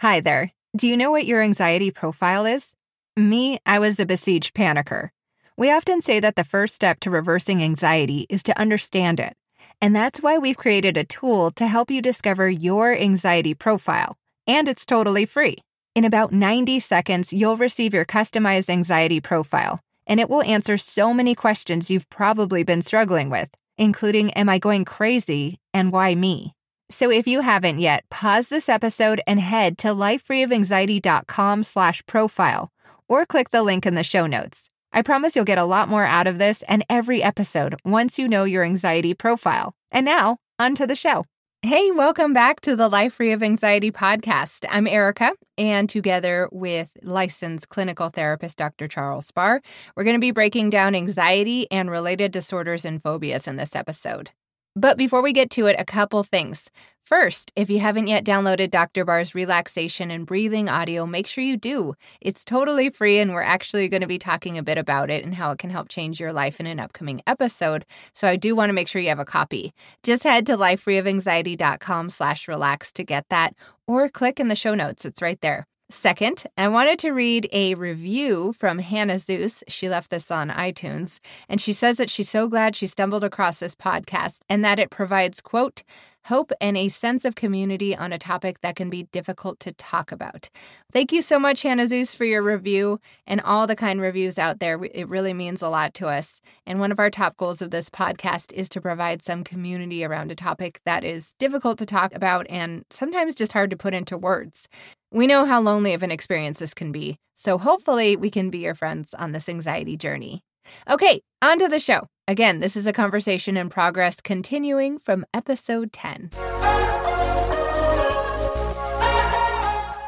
Hi there. Do you know what your anxiety profile is? Me, I was a besieged panicker. We often say that the first step to reversing anxiety is to understand it. And that's why we've created a tool to help you discover your anxiety profile. And it's totally free. In about 90 seconds, you'll receive your customized anxiety profile, and it will answer so many questions you've probably been struggling with, including Am I going crazy and why me? So if you haven't yet, pause this episode and head to lifefreeofanxiety.com slash profile or click the link in the show notes. I promise you'll get a lot more out of this and every episode once you know your anxiety profile. And now, on to the show. Hey, welcome back to the Life Free of Anxiety podcast. I'm Erica, and together with licensed clinical therapist Dr. Charles Barr, we're going to be breaking down anxiety and related disorders and phobias in this episode. But before we get to it, a couple things. First, if you haven't yet downloaded Dr. Barr's relaxation and breathing audio, make sure you do. It's totally free, and we're actually going to be talking a bit about it and how it can help change your life in an upcoming episode. So I do want to make sure you have a copy. Just head to lifefreeofanxiety.com slash relax to get that, or click in the show notes. It's right there. Second, I wanted to read a review from Hannah Zeus. She left this on iTunes, and she says that she's so glad she stumbled across this podcast and that it provides, quote, hope and a sense of community on a topic that can be difficult to talk about. Thank you so much, Hannah Zeus, for your review and all the kind reviews out there. It really means a lot to us. And one of our top goals of this podcast is to provide some community around a topic that is difficult to talk about and sometimes just hard to put into words. We know how lonely of an experience this can be, so hopefully we can be your friends on this anxiety journey. Okay, on to the show. Again, this is a conversation in progress continuing from episode 10.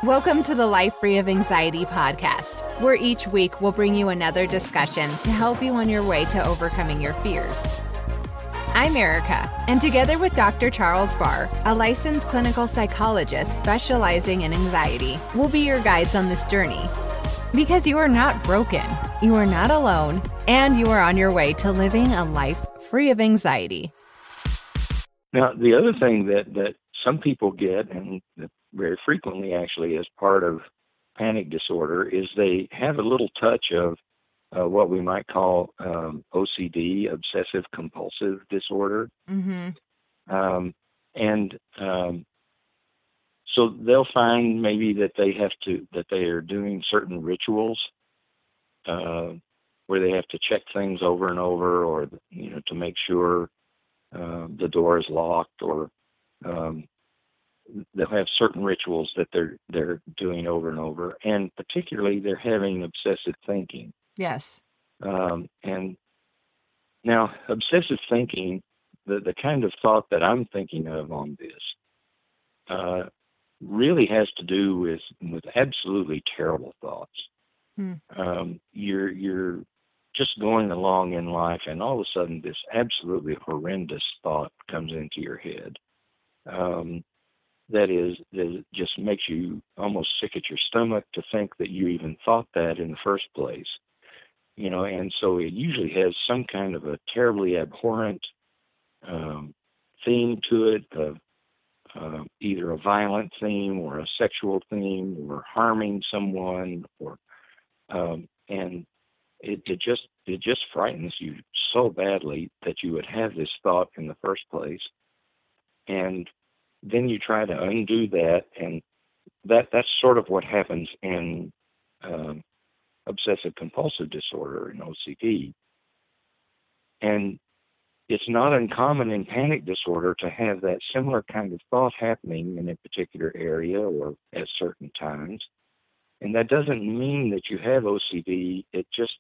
Welcome to the Life Free of Anxiety podcast, where each week we'll bring you another discussion to help you on your way to overcoming your fears. I'm Erica, and together with Dr. Charles Barr, a licensed clinical psychologist specializing in anxiety, we'll be your guides on this journey. Because you are not broken, you are not alone, and you are on your way to living a life free of anxiety. Now, the other thing that, that some people get, and very frequently actually as part of panic disorder, is they have a little touch of uh, what we might call um, OCD, obsessive compulsive disorder. Mm-hmm. Um, and um, so they'll find maybe that they have to that they are doing certain rituals uh, where they have to check things over and over, or you know, to make sure uh, the door is locked, or um, they'll have certain rituals that they're they're doing over and over, and particularly they're having obsessive thinking. Yes. Um, and now, obsessive thinking, the, the kind of thought that I'm thinking of on this, uh, really has to do with with absolutely terrible thoughts. Hmm. Um, you're you're just going along in life, and all of a sudden, this absolutely horrendous thought comes into your head. Um, that is that just makes you almost sick at your stomach to think that you even thought that in the first place you know, and so it usually has some kind of a terribly abhorrent um, theme to it, of uh, either a violent theme or a sexual theme or harming someone, or um, and it, it just it just frightens you so badly that you would have this thought in the first place, and then you try to undo that, and that that's sort of what happens in um, obsessive compulsive disorder in OCD. And it's not uncommon in panic disorder to have that similar kind of thought happening in a particular area or at certain times. And that doesn't mean that you have OCD. It just,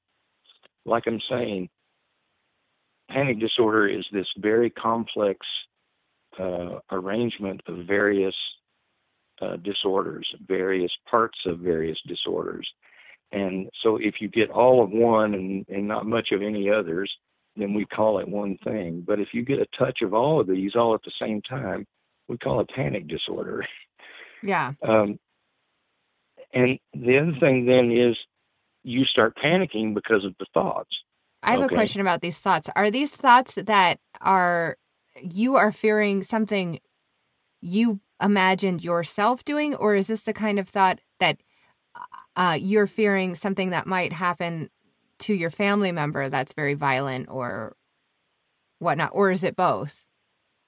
like I'm saying, panic disorder is this very complex uh, arrangement of various uh, disorders, various parts of various disorders. And so if you get all of one and, and not much of any others, then we call it one thing. But if you get a touch of all of these all at the same time, we call it panic disorder. Yeah. Um, and the other thing then is you start panicking because of the thoughts. I have okay. a question about these thoughts. Are these thoughts that are you are fearing something you imagined yourself doing, or is this the kind of thought that uh, you're fearing something that might happen to your family member that's very violent or whatnot, or is it both?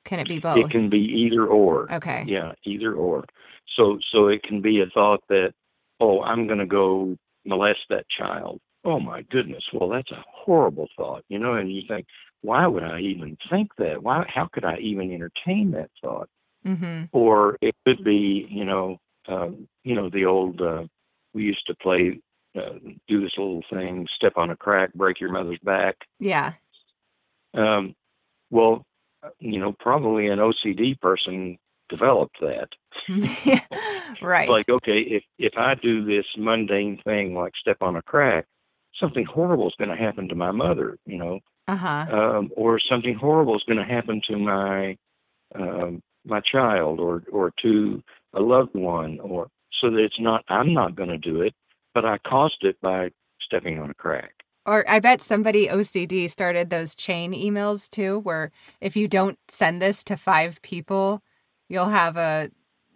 Can it be both? It can be either or. Okay. Yeah, either or. So so it can be a thought that, oh, I'm going to go molest that child. Oh my goodness. Well, that's a horrible thought, you know. And you think, why would I even think that? Why? How could I even entertain that thought? Mm-hmm. Or it could be, you know, um, you know, the old. Uh, we used to play, uh, do this little thing, step on a crack, break your mother's back. Yeah. Um, well, you know, probably an OCD person developed that. right. like, okay, if if I do this mundane thing like step on a crack, something horrible is going to happen to my mother, you know, uh-huh. um, or something horrible is going to happen to my um, my child or or to a loved one, or so that it's not I'm not going to do it, but I caused it by stepping on a crack. Or I bet somebody OCD started those chain emails too, where if you don't send this to five people, you'll have a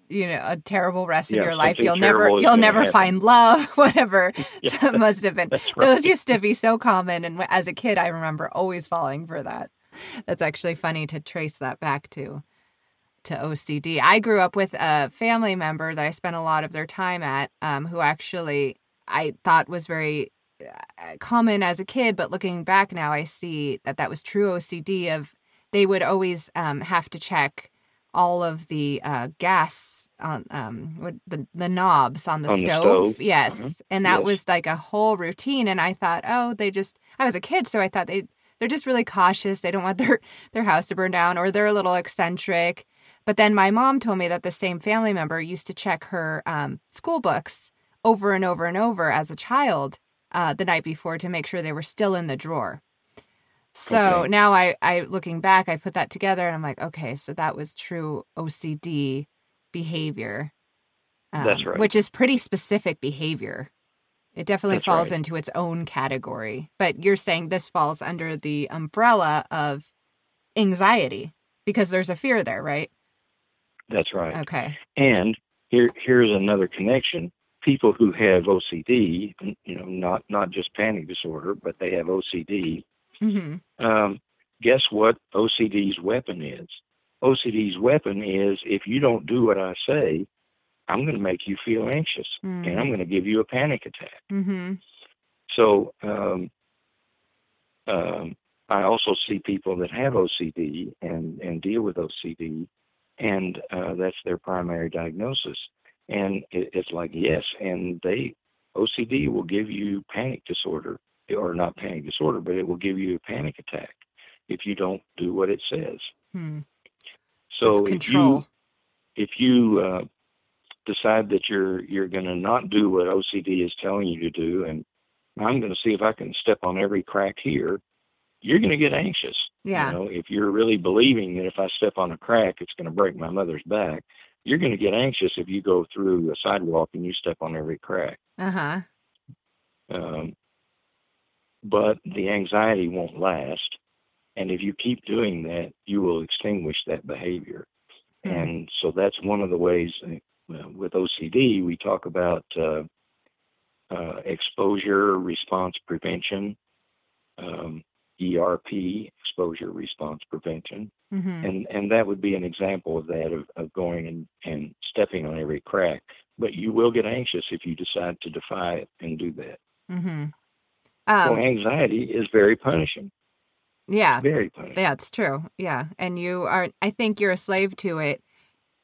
you know a terrible rest yeah, of your life. You'll never you'll never happen. find love, whatever. yeah, so it must have been. Right. Those used to be so common, and as a kid, I remember always falling for that. That's actually funny to trace that back to to OCD. I grew up with a family member that I spent a lot of their time at, um, who actually I thought was very uh, common as a kid, but looking back now, I see that that was true OCD. Of they would always um, have to check all of the uh, gas on um the the knobs on the On the stove. stove. Yes, Mhm. and that Yes. was like a whole routine. And I thought, oh, they just I was a kid, so I thought they they're just really cautious. They don't want their their house to burn down, or they're a little eccentric. But then my mom told me that the same family member used to check her um, school books over and over and over as a child uh, the night before to make sure they were still in the drawer. So Okay. now I, I looking back, I put that together and I'm like, okay, so that was true OCD behavior. um, That's right. Which is pretty specific behavior. It definitely That's falls right. into its own category. But you're saying this falls under the umbrella of anxiety because there's a fear there, right? That's right. Okay. And here here's another connection. People who have OCD, you know, not not just panic disorder, but they have OCD. hmm Um, guess what OCD's weapon is? OCD's weapon is if you don't do what I say, I'm going to make you feel anxious, and I'm going to give you a panic attack. Mm-hmm. So um, um, I also see people that have OCD and and deal with OCD, and uh, that's their primary diagnosis. And it, it's like yes, and they OCD will give you panic disorder, or not panic disorder, but it will give you a panic attack if you don't do what it says. Hmm. So It's if control. you if you uh, decide that you're you're going to not do what OCD is telling you to do, and I'm going to see if I can step on every crack here, you're going to get anxious. Yeah. You know, if you're really believing that if I step on a crack, it's going to break my mother's back, you're going to get anxious if you go through a sidewalk and you step on every crack. Uh huh. Um, but the anxiety won't last. And if you keep doing that, you will extinguish that behavior. Hmm. And so that's one of the ways uh, with OCD, we talk about uh, uh, exposure response prevention, um, ERP, exposure response prevention. Mm-hmm. And, and that would be an example of that, of, of going and, and stepping on every crack. But you will get anxious if you decide to defy it and do that. Mm-hmm. so Um, anxiety is very punishing, yeah. very punishing. Yeah, it's true. Yeah. And you are, I think you're a slave to it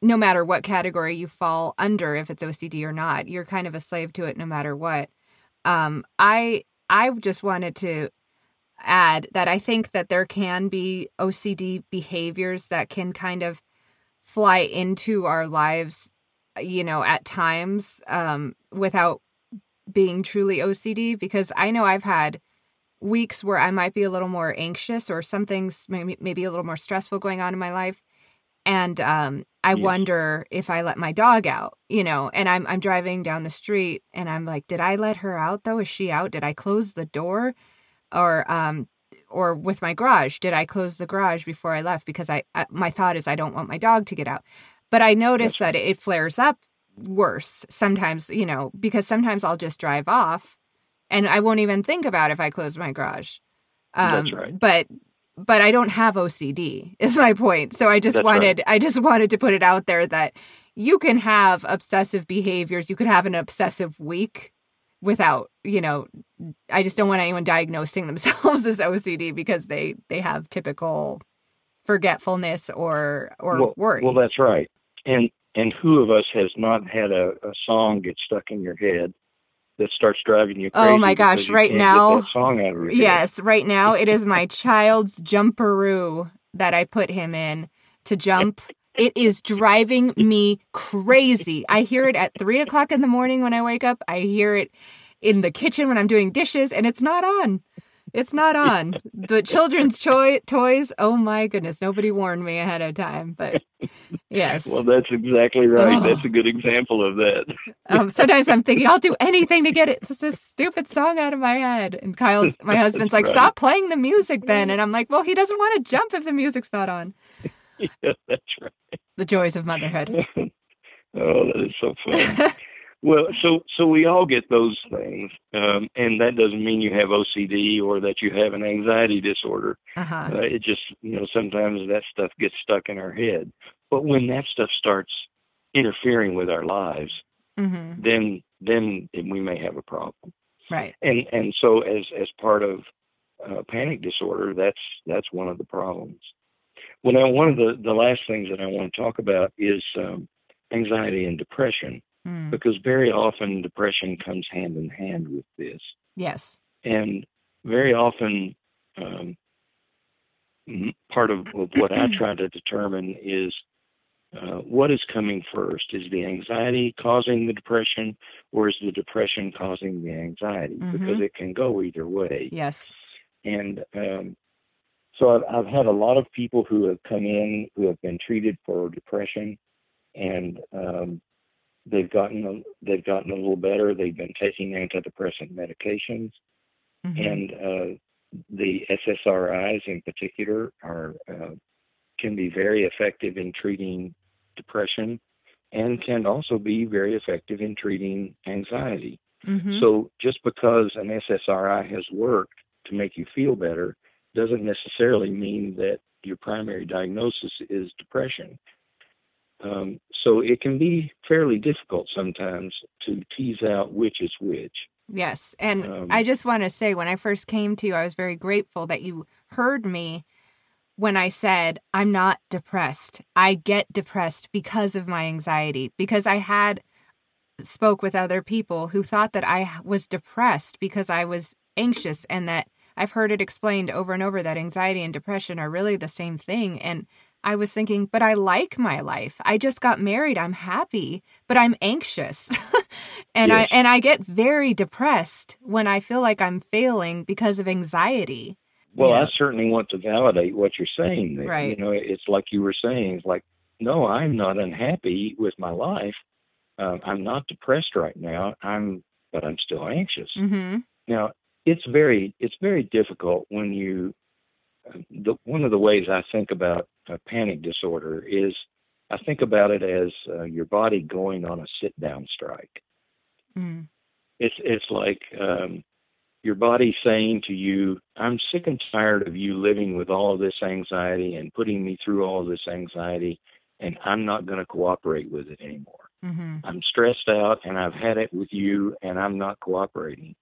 no matter what category you fall under, if it's OCD or not. You're kind of a slave to it no matter what. Um, I, I just wanted to add that I think that there can be OCD behaviors that can kind of fly into our lives, you know, at times um, without being truly OCD. Because I know I've had weeks where I might be a little more anxious or something's maybe maybe a little more stressful going on in my life. And um, I Yes. wonder if I let my dog out, you know, and I'm I'm driving down the street and I'm like, did I let her out though? Is she out? Did I close the door? Or um or with my garage, did I close the garage before I left? Because I, I my thought is I don't want my dog to get out. But I notice that it flares up worse sometimes, you know, because sometimes I'll just drive off and I won't even think about if I close my garage. Um, That's right. But but I don't have OCD. Is my point. So I just That's wanted right. I just wanted to put it out there that you can have obsessive behaviors. You could have an obsessive week without, you know, I just don't want anyone diagnosing themselves as OCD because they they have typical forgetfulness or or well, worry. Well, that's right. And and who of us has not had a, a song get stuck in your head that starts driving you oh crazy. Oh my gosh! Right now, song out of yes, head. right now it is my child's jumperoo that I put him in to jump. It is driving me crazy. I hear it at three o'clock in the morning when I wake up. I hear it in the kitchen when I'm doing dishes, and it's not on. It's not on. the children's choi- toys, oh my goodness, nobody warned me ahead of time. But yes. Well, that's exactly right. Oh. That's a good example of that. um, sometimes I'm thinking, I'll do anything to get it, this stupid song out of my head. And Kyle's, my husband's like, right. stop playing the music then. And I'm like, well, he doesn't want to jump if the music's not on. yeah, that's right. The joys of motherhood. oh, that is so fun. Well, so so we all get those things, um, and that doesn't mean you have OCD or that you have an anxiety disorder. Uh-huh. Uh, it just you know sometimes that stuff gets stuck in our head. But when that stuff starts interfering with our lives, mm-hmm. then then we may have a problem. Right. And and so as as part of uh, panic disorder, that's that's one of the problems. Well, now one of the the last things that I want to talk about is um, anxiety and depression mm. because very often depression comes hand in hand with this. Yes. And very often, um, part of what I try to determine is uh, what is coming first? Is the anxiety causing the depression, or is the depression causing the anxiety? Mm-hmm. Because it can go either way. Yes. And um, so I've, I've, had a lot of people who have come in who have been treated for depression, and um, they've gotten a, they've gotten a little better. They've been taking antidepressant medications, mm-hmm. and uh, the SSRIs in particular are uh, can be very effective in treating depression, and can also be very effective in treating anxiety. Mm-hmm. So just because an SSRI has worked to make you feel better doesn't necessarily mean that your primary diagnosis is depression. Um, so it can be fairly difficult sometimes to tease out which is which. Yes. And um, I just want to say, when I first came to you, I was very grateful that you heard me when I said, I'm not depressed. I get depressed because of my anxiety, because I had spoke with other people who thought that I was depressed because I was anxious and that I've heard it explained over and over that anxiety and depression are really the same thing. And I was thinking, but I like my life. I just got married. I'm happy, but I'm anxious. and yes. I and I get very depressed when I feel like I'm failing because of anxiety. Well, I certainly want to validate what you're saying there. Right. You know, it's like you were saying, it's like, no, I'm not unhappy with my life. Uh, I'm not depressed right now. I'm, but I'm still anxious. Mm-hmm. Now, it's very, it's very difficult when you. The, one of the ways I think about a panic disorder is I think about it as uh, your body going on a sit down strike. Mm. It's it's like um, your body saying to you, "I'm sick and tired of you living with all of this anxiety and putting me through all of this anxiety, and I'm not going to cooperate with it anymore. Mm-hmm. I'm stressed out, and I've had it with you, and I'm not cooperating."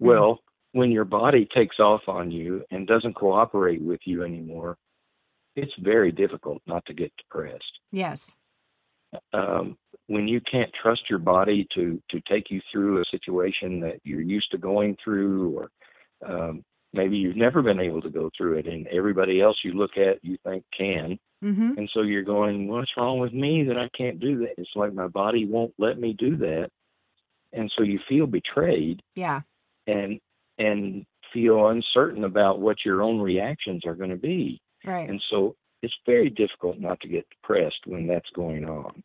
Mm. Well, when your body takes off on you and doesn't cooperate with you anymore, it's very difficult not to get depressed. Yes. Um, when you can't trust your body to to take you through a situation that you're used to going through, or um, maybe you've never been able to go through it, and everybody else you look at you think can, mm-hmm. and so you're going, "What's wrong with me that I can't do that?" It's like my body won't let me do that, and so you feel betrayed. Yeah. And and feel uncertain about what your own reactions are going to be. Right. And so it's very difficult not to get depressed when that's going on.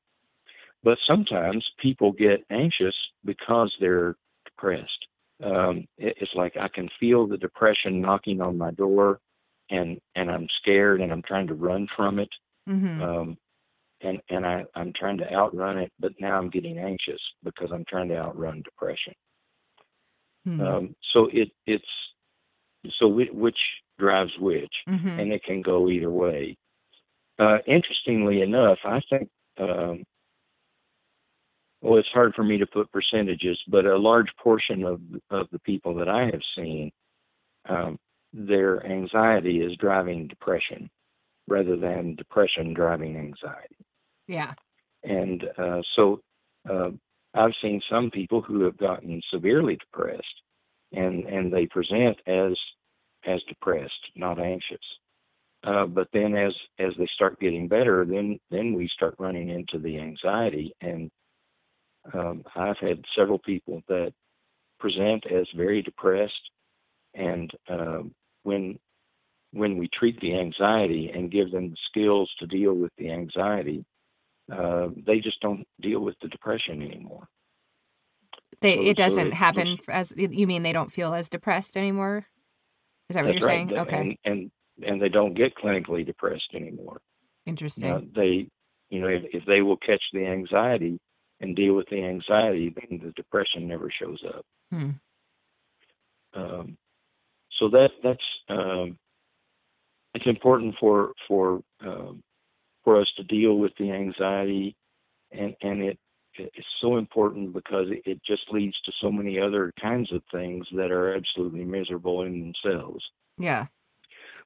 But sometimes people get anxious because they're depressed. Um, it's like I can feel the depression knocking on my door, and and I'm scared and I'm trying to run from it. Mm-hmm. Um, and and I I'm trying to outrun it, but now I'm getting anxious because I'm trying to outrun depression. Mm-hmm. Um, so it it's so which drives which, mm-hmm. and it can go either way. Uh, interestingly enough, I think um, well, it's hard for me to put percentages, but a large portion of of the people that I have seen, um, their anxiety is driving depression rather than depression driving anxiety. Yeah. And uh, so uh, I've seen some people who have gotten severely depressed, and and they present as as depressed, not anxious. Uh, but then as as they start getting better, then then we start running into the anxiety. And um, I've had several people that present as very depressed, and um, when when we treat the anxiety and give them the skills to deal with the anxiety, uh, they just don't deal with the depression anymore. They, so, it doesn't so happen as you mean they don't feel as depressed anymore. Is that what you're right. saying? Okay. And, and, and they don't get clinically depressed anymore. Interesting. Now, they, you know, if, if they will catch the anxiety and deal with the anxiety, then the depression never shows up. Hmm. Um, so that that's um, it's important for for um, for us to deal with the anxiety, and and it it's so important because it just leads to so many other kinds of things that are absolutely miserable in themselves. Yeah.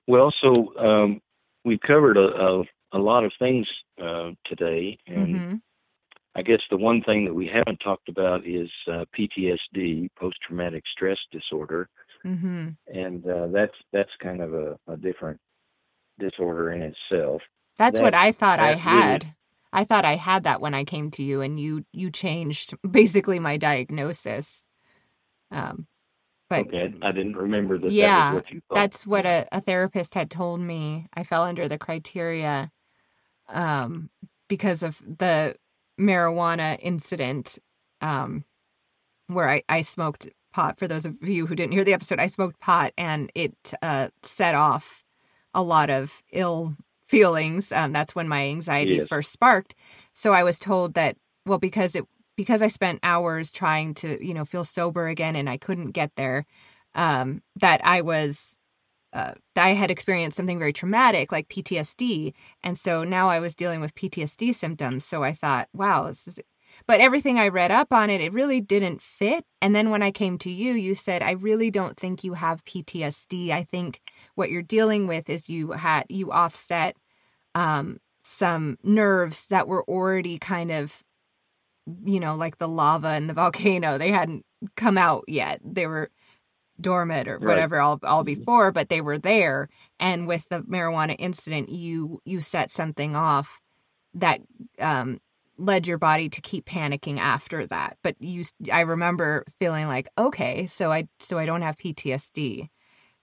Well, so um, we've covered a, a, a lot of things uh, today, and mm-hmm. I guess the one thing that we haven't talked about is uh, PTSD, post-traumatic stress disorder, mm-hmm. and uh, that's that's kind of a, a different disorder in itself. That's that, what I thought I had. Really, I thought I had that when I came to you, and you you changed basically my diagnosis. Um, but okay, I didn't remember that. Yeah, that what that's what a, a therapist had told me. I fell under the criteria, um, because of the marijuana incident, um, where I I smoked pot. For those of you who didn't hear the episode, I smoked pot, and it uh, set off a lot of ill feelings. Um, that's when my anxiety yes. first sparked. So I was told that well because it because I spent hours trying to you know feel sober again and I couldn't get there. Um, that I was uh, I had experienced something very traumatic like PTSD, and so now I was dealing with PTSD symptoms. So I thought, wow, this is but everything I read up on it, it really didn't fit. And then when I came to you, you said, I really don't think you have PTSD. I think what you're dealing with is you had, you offset um, some nerves that were already kind of, you know, like the lava and the volcano. They hadn't come out yet. They were dormant or whatever right. all, all mm-hmm. before, but they were there. And with the marijuana incident, you, you set something off that um, led your body to keep panicking after that but you i remember feeling like okay so i so i don't have ptsd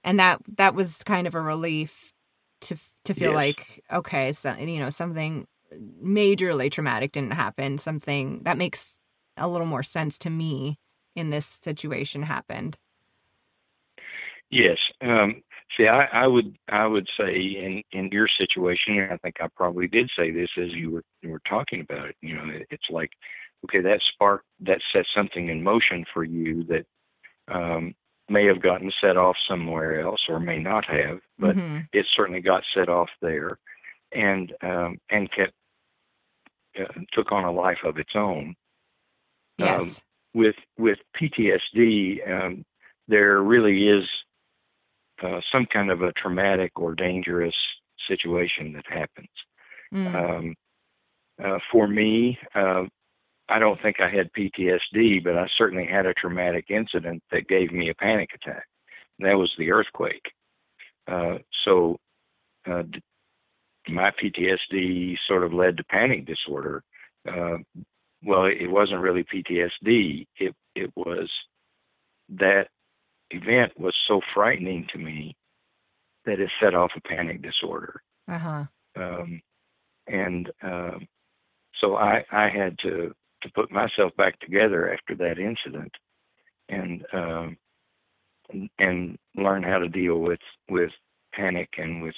and that that was kind of a relief to to feel yes. like okay so you know something majorly traumatic didn't happen. Something that makes a little more sense to me in this situation happened. Yes um See, I, I would I would say in in your situation, and I think I probably did say this as you were you were talking about it. You know, it, it's like, okay, that spark that set something in motion for you that um, may have gotten set off somewhere else or may not have, but mm-hmm. it certainly got set off there, and um, and kept uh, took on a life of its own. Yes. Um, with with PTSD, um, there really is uh, some kind of a traumatic or dangerous situation that happens. Mm. Um, uh, for me, uh, I don't think I had PTSD, but I certainly had a traumatic incident that gave me a panic attack. And that was the earthquake. Uh, so uh, my PTSD sort of led to panic disorder. Uh, well, it wasn't really PTSD. It it was that event was so frightening to me that it set off a panic disorder. Uh-huh. Um, and um, so I, I had to, to put myself back together after that incident and, um, and, and learn how to deal with, with panic and with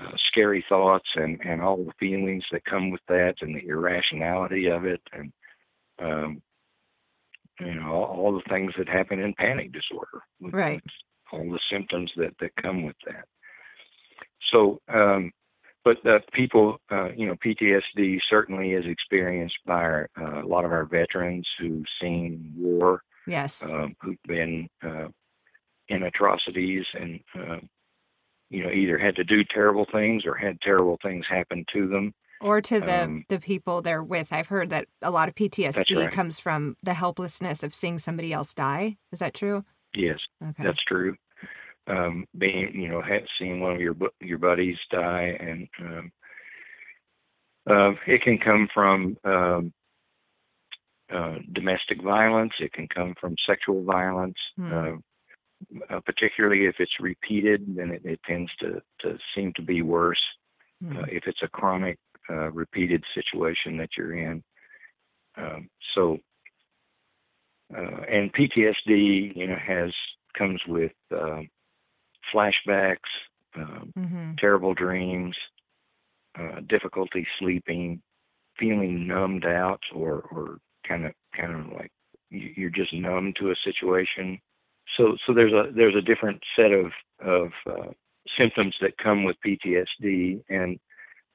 uh, scary thoughts and and all the feelings that come with that and the irrationality of it and um, you know all, all the things that happen in panic disorder right. all the symptoms that that come with that. So um, but uh, people, uh, you know, PTSD certainly is experienced by our, uh, a lot of our veterans who've seen war, yes. um, who've been uh, in atrocities and, uh, you know, either had to do terrible things or had terrible things happen to them. Or to the um, the people they're with i've heard that a lot of ptsd right. comes from the helplessness of seeing somebody else die is that true Yes, okay that's true. Um, being, you know, seeing one of your your buddies die, and um, uh, it can come from um, uh, domestic violence. It can come from sexual violence. Hmm. Uh, uh, particularly if it's repeated, then it, it tends to, to seem to be worse. Hmm. Uh, if it's a chronic, uh, repeated situation that you're in. Um, so, uh, and PTSD, you know, has comes with um flashbacks, um, hmm terrible dreams, uh, difficulty sleeping, feeling numbed out, or or kind of kind of like you- you're just numb to a situation. So so there's a there's a different set of of uh, symptoms that come with PTSD, and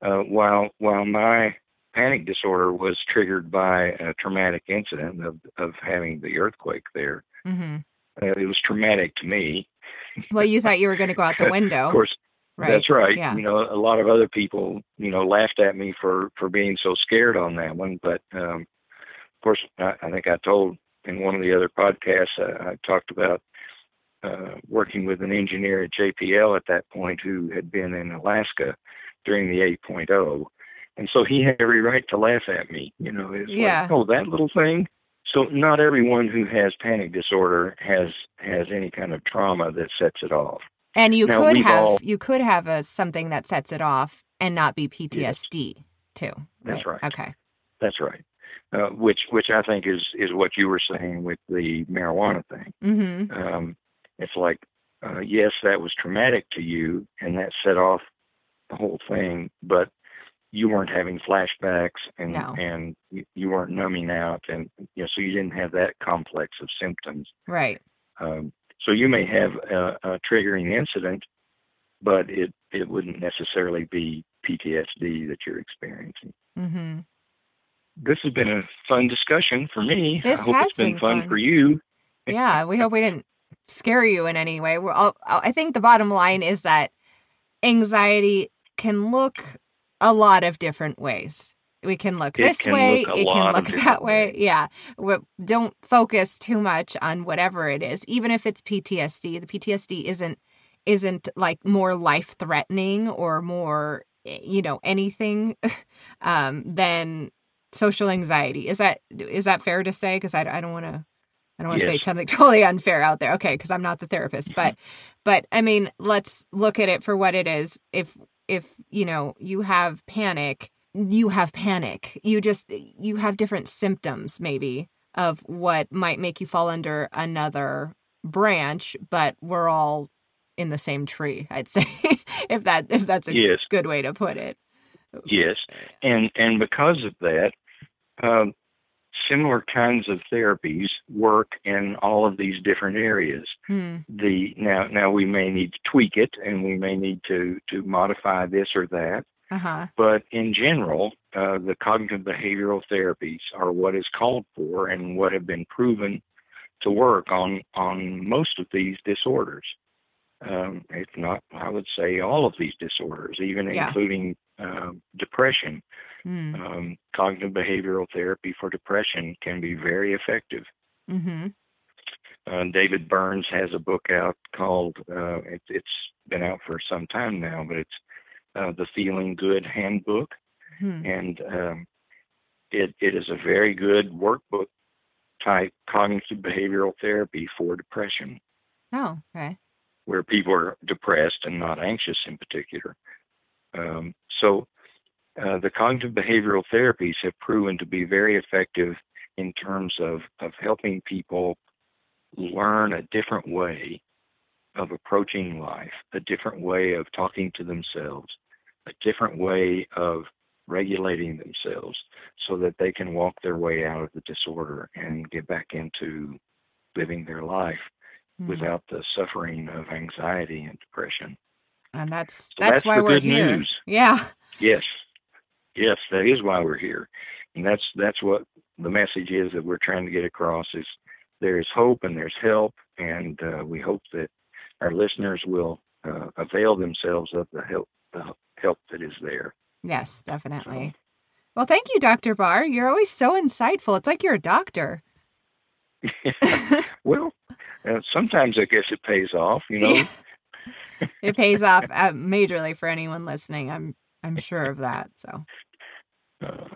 uh, while while my panic disorder was triggered by a traumatic incident of of having the earthquake there, hmm uh, it was traumatic to me. well you thought you were going to go out the window Of course, right that's right. yeah You know, a lot of other people, you know, laughed at me for for being so scared on that one. But um, of course, I, I think I told in one of the other podcasts uh, I talked about uh, working with an engineer at JPL at that point who had been in Alaska during the 8.0, and so he had every right to laugh at me. You know, it's Yeah. like, oh, that little thing. So not everyone who has panic disorder has has any kind of trauma that sets it off. And you Now, could we've all- you could have a something that sets it off and not be PTSD too. That's right. Okay. That's right. Uh, which which I think is is what you were saying with the marijuana thing. Mm-hmm. Um, it's like, uh, yes, that was traumatic to you, and that set off the whole thing, but you weren't having flashbacks, and No. and you, weren't numbing out, and you know, so you didn't have that complex of symptoms. Right. Um, so you may have a, a triggering incident, but it it wouldn't necessarily be PTSD that you're experiencing. Mm-hmm. this has been a fun discussion for me. This I hope has it's been, been fun, fun. for you. Yeah, we hope we didn't scare you in any way. We're all, I think the bottom line is that anxiety can look a lot of different ways. We can look It this can way, look it can look that way. Yeah. We, don't focus too much on whatever it is. Even if it's PTSD, the PTSD isn't isn't like more life threatening or more eh, you know anything um than social anxiety. Is that is that fair to say cuz I, I don't want to I don't want to say something totally unfair out there. Okay, because I'm not the therapist, but but I mean, let's look at it for what it is. If if you know you have panic, you have panic. You just you have different symptoms maybe of what might make you fall under another branch, but we're all in the same tree. I'd say if that if that's a Yes. good way to put it. Yes, and and because of that, um, similar kinds of therapies work in all of these different areas. Hmm. The now now we may need to tweak it, and we may need to to modify this or that. Uh huh. But in general, uh, the cognitive behavioral therapies are what is called for and what have been proven to work on on most of these disorders. Um, if not, I would say all of these disorders, even Yeah. including um depression. Hmm. Um, cognitive behavioral therapy for depression can be very effective. Mm-hmm. Uh, David Burns has a book out called, uh, it, it's been out for some time now, but it's uh, the Feeling Good Handbook Hmm. and um, it it is a very good workbook type cognitive behavioral therapy for depression, Oh, okay. Where people are depressed and not anxious in particular. Um, so uh, the cognitive behavioral therapies have proven to be very effective in terms of of helping people learn a different way of approaching life, a different way of talking to themselves, a different way of regulating themselves so that they can walk their way out of the disorder and get back into living their life mm-hmm. without the suffering of anxiety and depression. And that's so that's, that's, why we're here. News. Yeah. Yes. Yes, that is why we're here. And that's that's what the message is that we're trying to get across is there's hope and there's help and uh, we hope that our listeners will uh, avail themselves of the help the help that is there. Yes, definitely. So, well, thank you, Dr. Barr. You're always so insightful. It's like you're a doctor. well, uh, sometimes I guess it pays off, you know. it pays off uh, majorly for anyone listening. I'm I'm sure of that. So. Uh,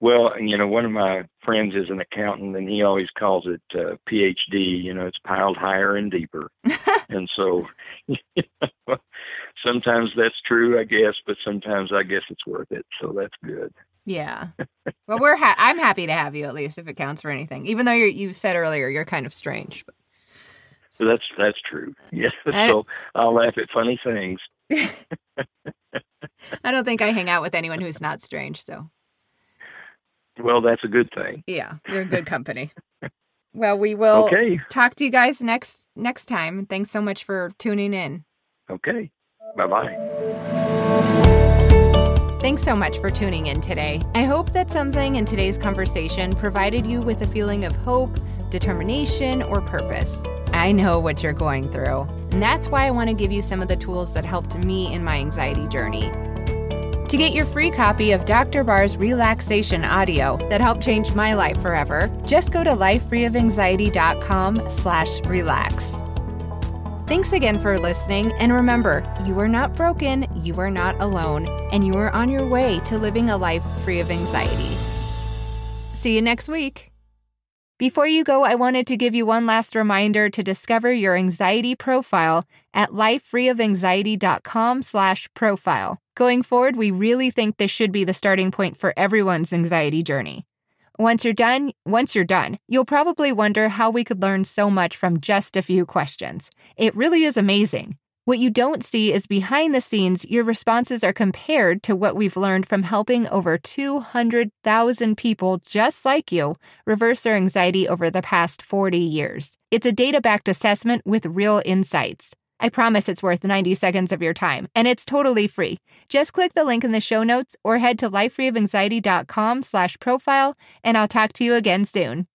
well, you know, one of my friends is an accountant, and he always calls it uh, PhD. You know, it's piled higher and deeper. and so, you know, sometimes that's true, I guess, but sometimes I guess it's worth it. So that's good. Yeah. Well, we're ha- I'm happy to have you at least if it counts for anything. Even though you you said earlier you're kind of strange. But... That's that's true. Yes. so I'll laugh at funny things. I don't think I hang out with anyone who's not strange. So. Well, that's a good thing. Yeah, you're in good company. well, we will okay. talk to you guys next next time. Thanks so much for tuning in. Okay. Bye bye. Thanks so much for tuning in today. I hope that something in today's conversation provided you with a feeling of hope, determination, or purpose. I know what you're going through, and that's why I want to give you some of the tools that helped me in my anxiety journey. To get your free copy of Dr. Barr's relaxation audio that helped change my life forever, just go to lifefreeofanxiety.com slash relax. Thanks again for listening, and remember, you are not broken, you are not alone, and you are on your way to living a life free of anxiety. See you next week. Before you go, I wanted to give you one last reminder to discover your anxiety profile at lifefreeofanxiety.com slash profile. Going forward, we really think this should be the starting point for everyone's anxiety journey. Once you're done, once you're done, you'll probably wonder how we could learn so much from just a few questions. It really is amazing. What you don't see is behind the scenes, your responses are compared to what we've learned from helping over 200,000 people just like you reverse their anxiety over the past 40 years. It's a data backed assessment with real insights. I promise it's worth 90 seconds of your time, and it's totally free. Just click the link in the show notes or head to lifefreeofanxiety.com slash profile, and I'll talk to you again soon.